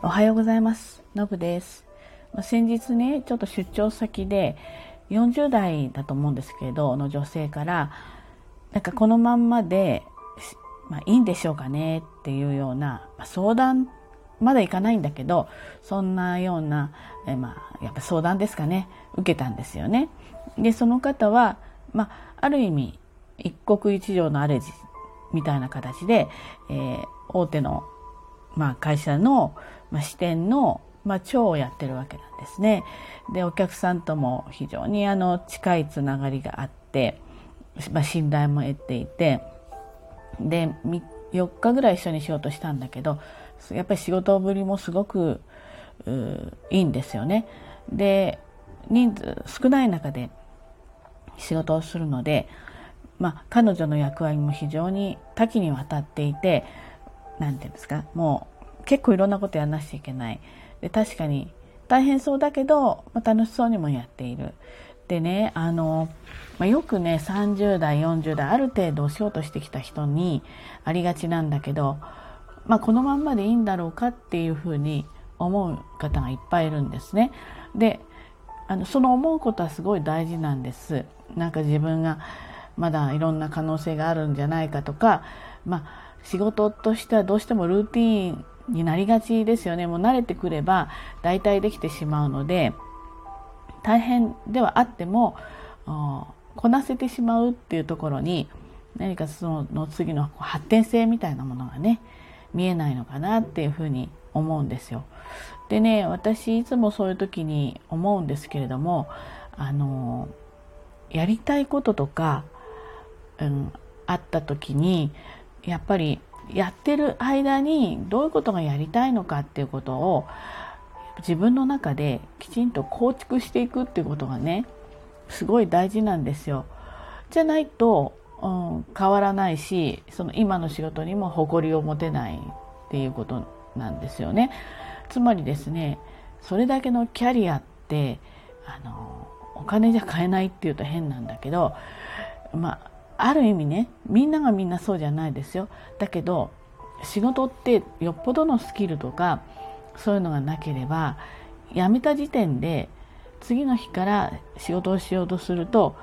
おはようございます。のぶです。先日ね、ちょっと出張先で40代だと思うんですけど、の女性から、なんかこのまんまで、まあ、いいんでしょうかねっていうような、まあ、相談まだ行かないんだけど、そんなような、えまあ、やっぱ相談ですかね、受けたんですよね。で、その方は、まあ、ある意味、一国一城の主みたいな形で、えー、大手の、まあ、会社の、まあ、支店の、まあ、長をやってるわけなんですね。で、お客さんとも非常にあの近いつながりがあって、まあ、信頼も得ていて、で、4日ぐらい一緒に仕事したんだけど、やっぱり仕事ぶりもすごくいいんですよね。で、人数少ない中で仕事をするので、まあ、彼女の役割も非常に多岐にわたっていて、なんていうんですか、もう結構いろんなことやらなきゃいけない。で、確かに大変そうだけど、まあ、楽しそうにもやっている。でね、あの、まあ、よくね、30代、40代、ある程度お仕事してきた人にありがちなんだけど、まあ、このまんまでいいんだろうかっていうふうに思う方がいっぱいいるんですね。で、あのその思うことはすごい大事なんです。なんか自分がまだいろんな可能性があるんじゃないかとか、まあ、仕事としてはどうしてもルーティンになりがちですよね。もう慣れてくれば大体できてしまうので、大変ではあっても、こなせてしまうっていうところに、何かその次の発展性みたいなものがね、見えないのかなっていうふうに思うんですよ。でね、私いつもそういう時に思うんですけれども、あの、やりたいこととか、うん、あった時にやっぱりやってる間にどういうことがやりたいのかっていうことを自分の中できちんと構築していくっていうことがねすごい大事なんですよ。じゃないと、うん、変わらないしその今の仕事にも誇りを持てないっていうことなんですよね。つまりですねそれだけのキャリアってあのお金じゃ買えないっていうと変なんだけどまあある意味ねみんながみんなそうじゃないですよ。だけど仕事ってよっぽどのスキルとかそういうのがなければ辞めた時点で次の日から仕事をしようとすると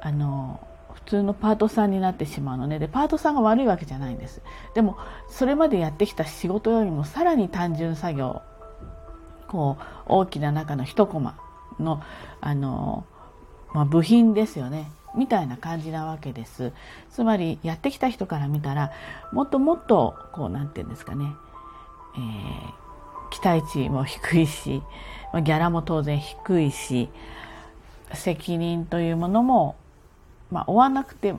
あの普通のパートさんになってしまうのね。でパートさんが悪いわけじゃないんです。でもそれまでやってきた仕事よりもさらに単純作業こう大きな中の一コマのあの、まあ、部品ですよね。みたいな感じなわけです。つまりやってきた人から見たらもっともっとこうなんて言うんですかね、えー、期待値も低いしギャラも当然低いし責任というものも、まあ、負わなくて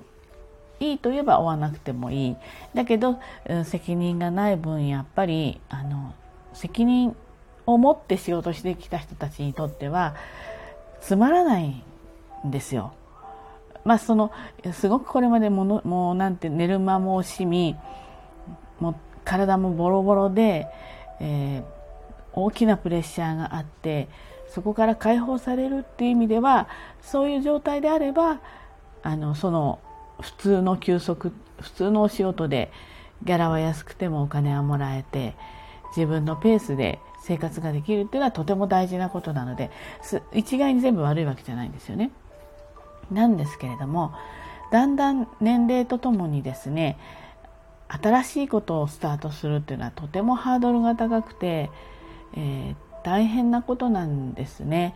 いいといえば負わなくてもいいだけど、うん、責任がない分やっぱりあの責任を持って仕事してきた人たちにとってはつまらないんですよ。まあそのすごくこれまでものもうなんて寝る間も惜しみもう体もボロボロで、えー、大きなプレッシャーがあってそこから解放されるっていう意味ではそういう状態であればあのその普通の休息普通のお仕事でギャラは安くてもお金はもらえて自分のペースで生活ができるっていうのはとても大事なことなので一概に全部悪いわけじゃないんですよね。なんですけれどもだんだん年齢とともにですね新しいことをスタートするっていうのはとてもハードルが高くて、えー、大変なことなんですね。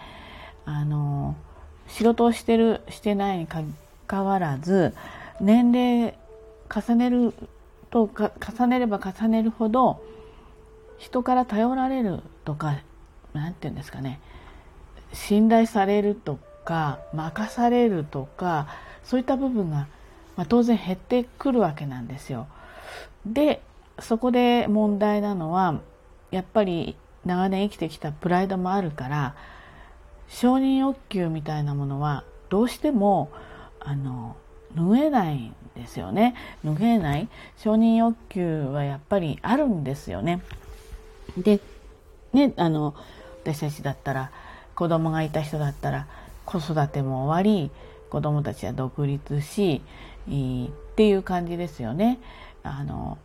あの仕事をしてるしてないにかかわらず年齢重ねると重ねれば重ねるほど人から頼られるとか何て言うんですかね信頼されるとか任されるとかそういった部分が、まあ、当然減ってくるわけなんですよ。でそこで問題なのはやっぱり長年生きてきたプライドもあるから承認欲求みたいなものはどうしてもあの拭えないんですよね。拭えない。承認欲求はやっぱりあるんですよね。でねあの私たちだったら子供がいた人だったら子育ても終わり子供たちは独立しっていう感じですよね。あの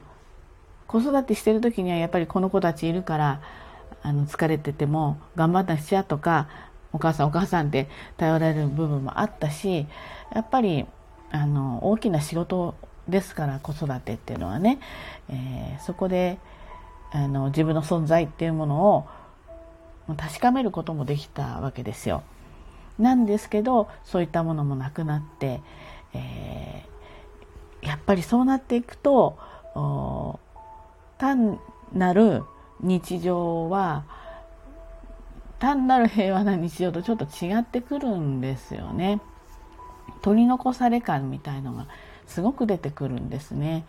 子育てしてる時にはやっぱりこの子たちいるからあの疲れてても頑張ったしちゃとかお母さんお母さんって頼られる部分もあったしやっぱりあの大きな仕事ですから子育てっていうのはね、えー、そこであの自分の存在っていうものを確かめることもできたわけですよ。なんですけどそういったものもなくなって、えー、やっぱりそうなっていくと単なる日常は単なる平和な日常とちょっと違ってくるんですよね。取り残され感みたいのがすごく出てくるんですね。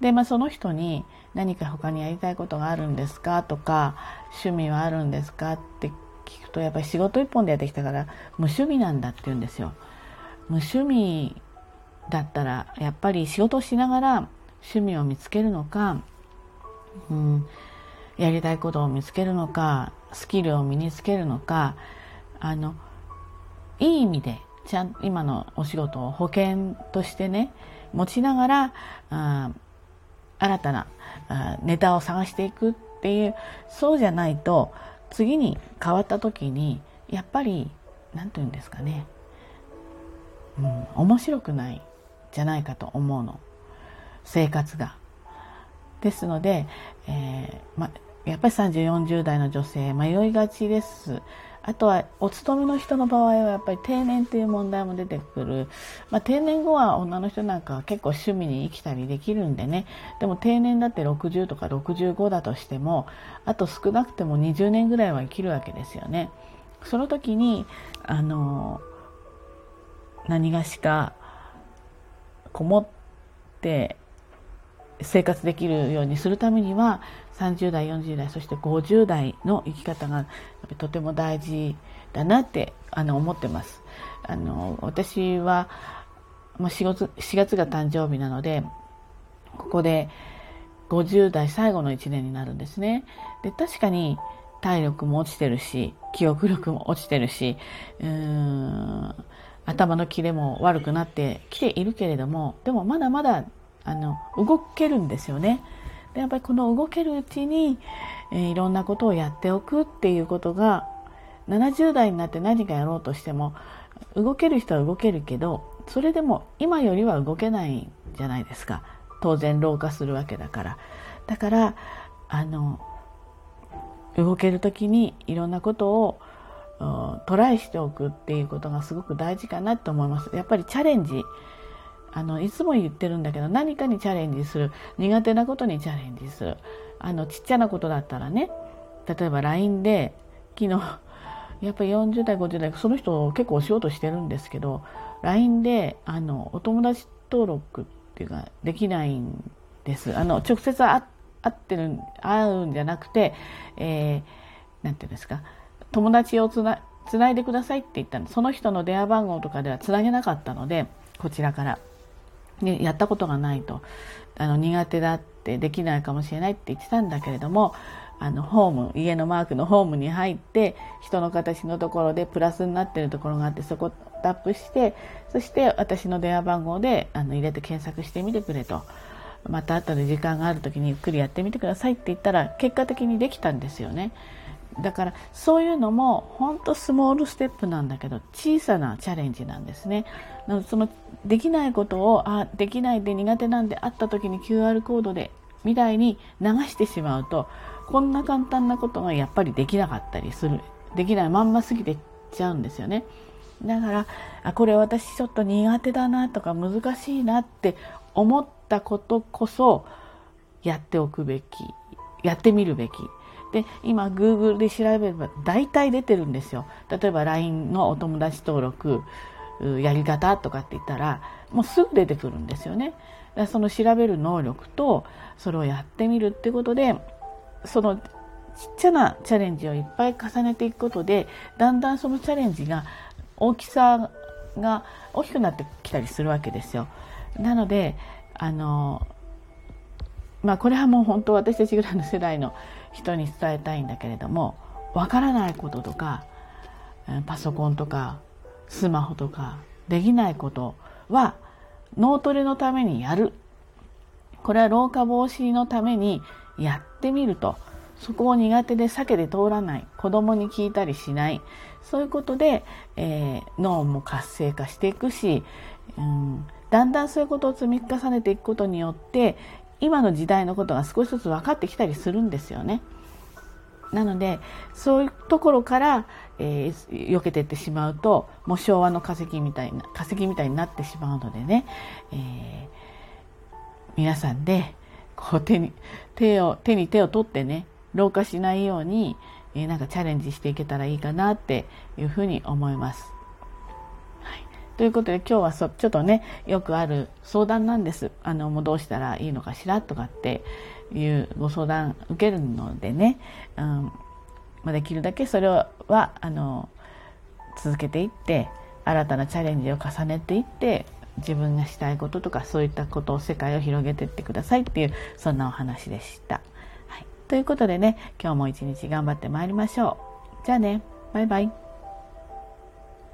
で、まあ、その人に何か他にやりたいことがあるんですかとか趣味はあるんですかって聞くとやっぱり仕事一本でやってきたから無趣味なんだって言うんですよ。無趣味だったらやっぱり仕事をしながら趣味を見つけるのか、うん、やりたいことを見つけるのかスキルを身につけるのかあのいい意味でちゃん今のお仕事を保険としてね持ちながらあ新たなネタを探していくっていうそうじゃないと次に変わった時にやっぱり何て言うんですかね、うん、面白くないじゃないかと思うの生活が。ですので、えーま、やっぱり3040代の女性迷いがちです。あとはお勤めの人の場合はやっぱり定年っていう問題も出てくる、まあ、定年後は女の人なんかは結構趣味に生きたりできるんでねでも定年だって60とか65だとしてもあと少なくても20年ぐらいは生きるわけですよね。その時にあの何がしかこもって生活できるようにするためには30代40代そして50代の生き方がとても大事だなってあの思ってます。あの私は、まあ、4, 月4月が誕生日なのでここで50代最後の1年になるんですね。で確かに体力も落ちてるし記憶力も落ちてるしうーん頭のキレも悪くなってきているけれどもでもまだまだあの動けるんですよね。でやっぱりこの動けるうちに、えー、いろんなことをやっておくっていうことが70代になって何かやろうとしても動ける人は動けるけどそれでも今よりは動けないじゃないですか。当然老化するわけだから。だからあの動ける時にいろんなことをトライしておくっていうことがすごく大事かなと思います。やっぱりチャレンジあのいつも言ってるんだけど何かにチャレンジする。苦手なことにチャレンジする。あのちっちゃなことだったらね。例えば LINE で昨日 やっぱり40代50代その人結構お仕事してるんですけど LINE であのお友達登録っていうかできないんです。あの直接会ってる会うんじゃなくて、えー、て言うんですか。友達をつなつないでくださいって言ったの。その人の電話番号とかではつなげなかったのでこちらから。ね、やったことがないとあの苦手だってできないかもしれないって言ってたんだけれどもあのホーム家のマークのホームに入って人の形のところでプラスになってるところがあってそこをタップしてそして私の電話番号であの入れて検索してみてくれとまた後で時間がある時にゆっくりやってみてくださいって言ったら結果的にできたんですよね。だからそういうのも本当スモールステップなんだけど小さなチャレンジなんですね。そのできないことをあできないで苦手なんであった時に QR コードでみたいに流してしまうとこんな簡単なことがやっぱりできなかったりするできないまんますぎてちゃうんですよね。だからあこれ私ちょっと苦手だなとか難しいなって思ったことこそやっておくべきやってみるべきで今 Google で調べれば大体出てるんですよ。例えば LINE のお友達登録やり方とかって言ったらもうすぐ出てくるんですよね。その調べる能力とそれをやってみるってことでそのちっちゃなチャレンジをいっぱい重ねていくことでだんだんそのチャレンジが大きさが大きくなってきたりするわけですよ。なのであのまあこれはもう本当私たちぐらいの世代の人に伝えたいんだけれどもわからないこととかパソコンとかスマホとかできないことは脳トレのためにやる。これは老化防止のためにやってみるとそこを苦手で避けて通らない。子供に聞いたりしない。そういうことで、えー、脳も活性化していくし、うん、だんだんそういうことを積み重ねていくことによって今の時代のことが少しずつ分かってきたりするんですよね。なのでそういうところから、えー、避けていってしまうともう昭和の化石みたいな化石みたいになってしまうのでね、えー、皆さんでこう手に手を手に手を取ってね老化しないように、えー、なんかチャレンジしていけたらいいかなっていうふうに思います。ということで今日はそちょっとねよくある相談なんですあのもうどうしたらいいのかしらとかっていうご相談受けるのでね、うんま、できるだけそれはあの続けていって新たなチャレンジを重ねていって自分がしたいこととかそういったことを世界を広げていってくださいっていうそんなお話でした。はい、ということでね今日も一日頑張ってまいりましょう。じゃあねバイバイ。